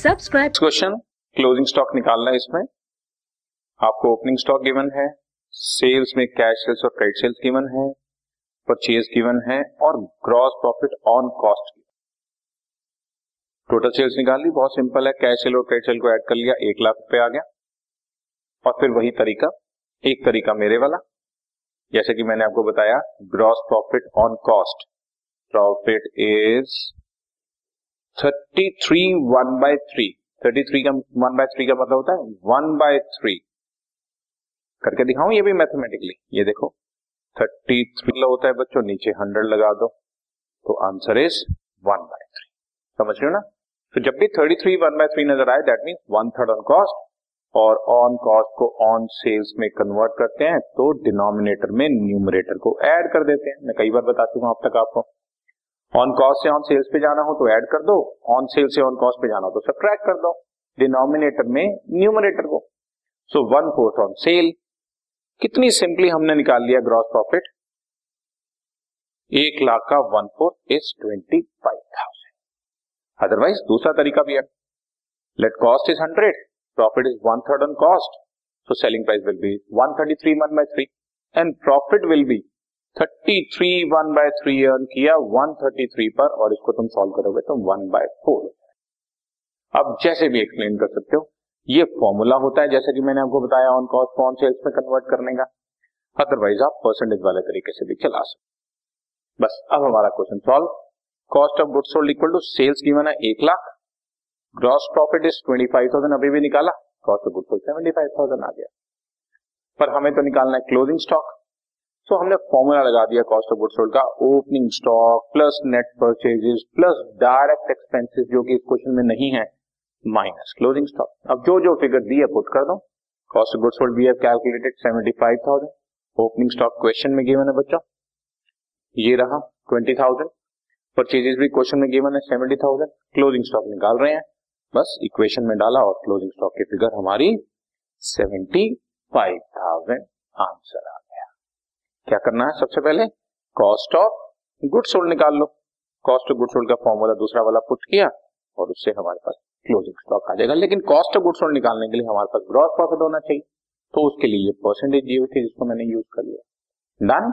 Subscribe question closing stock निकालना है इसमें। आपको ओपनिंग स्टॉक गिवन है। सेल्स में कैश सेल्स और क्रेडिट सेल्स गिवन है। परचेज गिवन है और gross profit on cost total sales निकाल ली। बहुत सिंपल है। कैश सेल और क्रेडिट सेल को ऐड कर लिया। एक लाख रुपए आ गया। और फिर वही तरीका। एक तरीका मेरे वाला। जैसे कि मैंने आपको बताया gross profit on cost profit is thirty three one by three thirty three का वन बाय थ्री का मतलब होता है वन बाय थ्री करके दिखाऊँ ये भी मैथमेटिकली ये देखो थर्टी थ्री होता है बच्चों, नीचे हंड्रेड लगा दो। तो answer is one by three समझ रहे हो ना? तो जब भी thirty three one by three नज़र आए that mean one third on cost और ऑन कॉस्ट को ऑन सेल्स में कन्वर्ट करते हैं तो डिनोमिनेटर में न्यूमरेटर को ऐड कर देते हैं। मैं कई बार बता चुका हूँ अब तक आपको। ऑन कॉस्ट से ऑन सेल्स पे जाना हो तो ऐड कर दो। ऑन सेल से ऑन कॉस्ट पे जाना हो तो सब्ट्रैक्ट कर दो। डिनोमिनेटर में न्यूमरेटर को। So one fourth on sale कितनी सिंपली हमने निकाल लिया ग्रॉस प्रॉफिट एक लाख का one fourth is twenty five thousand otherwise दूसरा तरीका भी है। Let cost is hundred profit is one third on cost so selling price will be one thirty three one by three and profit will be thirty three one by three earn किया one thirty three पर, और इसको तुम solve करोगे तो one by four अब जैसे भी एक्सप्लेन कर सकते हो, ये फॉर्मूला होता है, जैसे कि मैंने आपको बताया ऑन कॉस्ट ऑन सेल्स में कन्वर्ट करने का. अदरवाइज़ आप परसेंटेज वाले तरीके से भी चला सकते बस, अब हमारा question solve cost of goods sold equal to sales की है एक lakh. Gross profit is twenty five thousand अभी भी निकाला. Cost of goods sold seventy five thousand आ गया. पर हमें तो निकालना है क्लोजिंग स्टॉक सो हमने फॉर्मूला लगा दिया कॉस्ट ऑफ़ गुड्स सोल्ड का opening stock plus net purchases plus direct expenses जो कि इस क्वेश्चन में नहीं है माइनस क्लोजिंग स्टॉक अब जो जो फिगर दी है पुट कर दो। Cost of goods sold we have calculated seventy five thousand opening stock question में गिवन है, बच्चा। ये रहा ट्वेंटी थाउज़ेंड परचेजेस भी क्वेश्चन में गिवन है सेवेंटी थाउज़ेंड क्लोजिंग स्टॉक निकाल रहे हैं। बस इक्वेशन में डाला और क्लोजिंग स्टॉक की फिगर हमारी सेवेंटी फाइव थाउज़ेंड आंसर आ क्या करना है सबसे पहले? कॉस्ट ऑफ़ गुड सोल्ड निकाल लो। कॉस्ट ऑफ़ गुड सोल्ड का फॉर्मूला दूसरा वाला पुट किया और उससे हमारे पास क्लोजिंग स्टॉक आ जाएगा। लेकिन कॉस्ट ऑफ़ गुड सोल्ड निकालने के लिए हमारे पास ग्रॉस प्रॉफिट होना चाहिए। तो उसके लिए ये परसेंटेज दी हुई थी जिसको मैंने यूज़ कर लिया। Done